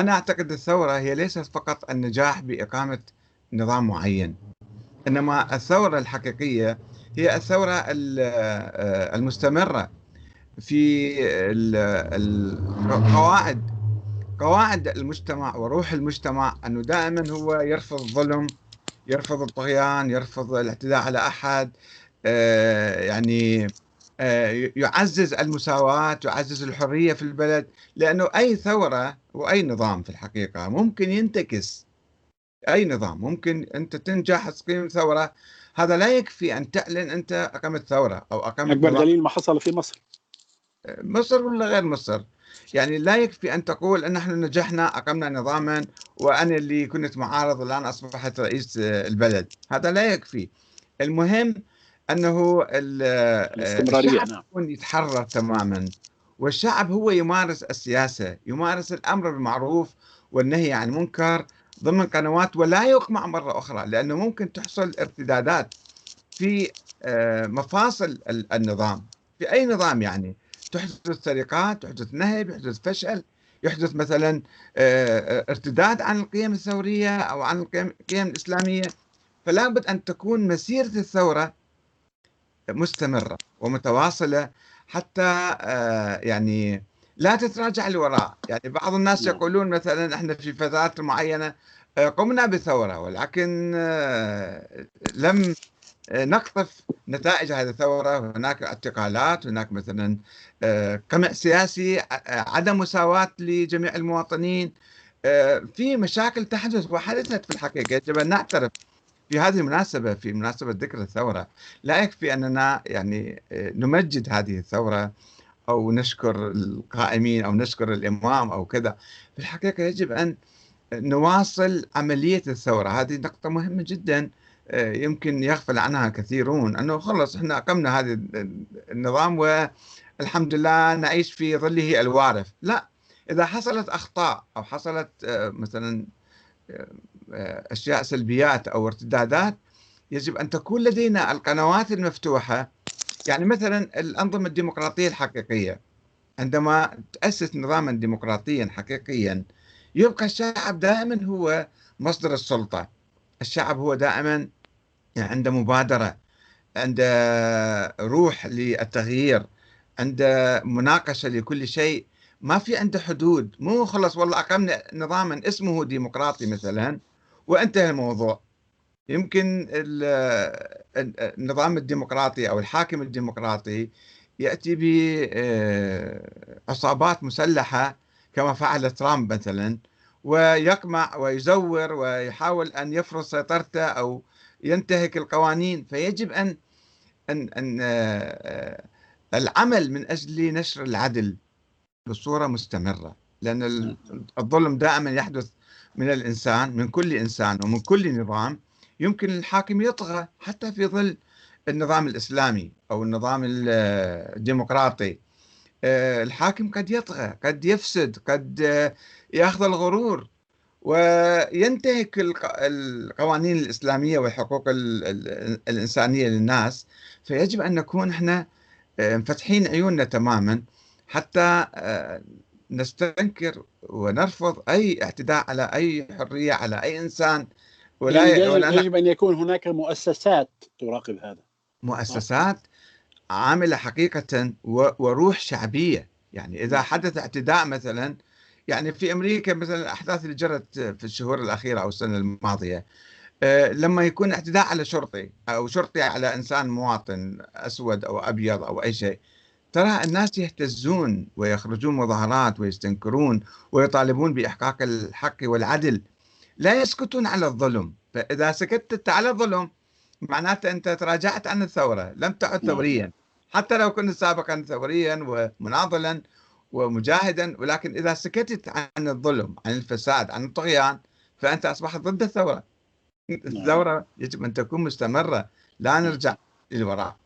أنا أعتقد الثورة هي ليست فقط النجاح بإقامة نظام معين إنما الثورة الحقيقية هي الثورة آه، المستمرة في القواعد قواعد المجتمع وروح المجتمع أنه دائما هو يرفض الظلم يرفض الطغيان يرفض الاعتداء على أحد آه، يعني يعزز المساواة يعزز الحرية في البلد لأنه أي ثورة وأي نظام في الحقيقة ممكن ينتكس. أي نظام ممكن أنت تنجح تقيم ثورة. هذا لا يكفي أن تعلن أنت أقمت ثورة أو أقمت أكبر دليل ما حصل في مصر. مصر ولا غير مصر؟ يعني لا يكفي أن تقول أن نحن نجحنا أقمنا نظاما وأنا اللي كنت معارض الآن أصبحت رئيس البلد. هذا لا يكفي. المهم أنه الاستمرارية نعم. يكون يتحرر تماما. والشعب هو يمارس السياسة يمارس الأمر بالمعروف والنهي عن المنكر ضمن قنوات ولا يقمع مرة أخرى لأنه ممكن تحصل ارتدادات في آه، مفاصل النظام. في أي نظام يعني؟ تحدث سرقات تحدث نهب يحدث فشل يحدث مثلا آه، آه، ارتداد عن القيم الثورية أو عن القيم الإسلامية. فلا بد أن تكون مسيرة الثورة مستمرة ومتواصلة حتى آه، يعني لا تتراجع لوراء. يعني بعض الناس نعم. يقولون مثلا إحنا في فترات معينة قمنا بثورة ولكن لم نقطف نتائج هذه الثورة. هناك اعتقالات هناك مثلا آه، قمع سياسي عدم مساواة لجميع المواطنين آه، في مشاكل تحدث وحدثت في الحقيقة. يجب أن نعترف في هذه المناسبة في مناسبة ذكر الثورة لا يكفي أننا يعني آه، نمجد هذه الثورة أو نشكر القائمين أو نشكر الإمام أو كذا. في الحقيقة يجب أن نواصل عملية الثورة. هذه نقطة مهمة جدا آه، يمكن يغفل عنها كثيرون. أنه خلص إحنا أقمنا هذا النظام والحمد لله نعيش في ظله الوارث. لا إذا حصلت أخطاء أو حصلت آه، مثلا أشياء سلبيات أو ارتدادات يجب أن تكون لدينا القنوات المفتوحة. يعني مثلا الأنظمة الديمقراطية الحقيقية عندما تأسس نظاما ديمقراطيا حقيقيا يبقى الشعب دائما هو مصدر السلطة. الشعب هو دائما عنده مبادرة عنده روح للتغيير عنده مناقشة لكل شيء. ما في عنده حدود. مو خلص والله أقمنا نظاما اسمه ديمقراطي مثلا. وانتهى الموضوع يمكن النظام الديمقراطي أو الحاكم الديمقراطي يأتي بعصابات مسلحة كما فعل ترامب مثلا ويقمع ويزور ويحاول أن يفرض سيطرته أو ينتهك القوانين فيجب أن أن أن آه، العمل من أجل نشر العدل بصورة مستمرة لأن نعم. الظلم دائما يحدث من الإنسان من كل إنسان ومن كل نظام يمكن الحاكم يطغى حتى في ظل النظام الإسلامي أو النظام الديمقراطي. آه، الحاكم قد يطغى قد يفسد قد يأخذ الغرور وينتهك القوانين الإسلامية والحقوق الإنسانية للناس. فيجب أن نكون إحنا آه، مفتحين عيوننا تماما حتى آه، نستنكر ونرفض أي اعتداء على أي حرية على أي إنسان ولا يعني ولا يجب أن يكون هناك مؤسسات تراقب هذا. مؤسسات عاملة حقيقة وروح شعبية. يعني إذا حدث اعتداء مثلا يعني في أمريكا مثلا الأحداث اللي جرت في الشهور الأخيرة أو السنة الماضية آه، لما يكون اعتداء على شرطي أو شرطي على إنسان مواطن أسود أو أبيض أو أي شيء ترى الناس يهتزون ويخرجون مظاهرات ويستنكرون ويطالبون بإحقاق الحق والعدل. لا يسكتون على الظلم. فإذا سكتت على الظلم معناته أنت تراجعت عن الثورة لم تعد نعم. ثوريا. حتى لو كنت سابقا ثوريا ومناضلا ومجاهدا ولكن إذا سكتت عن الظلم عن الفساد عن الطغيان فأنت أصبحت ضد الثورة. نعم. الثورة يجب أن تكون مستمرة. لا نرجع للوراء.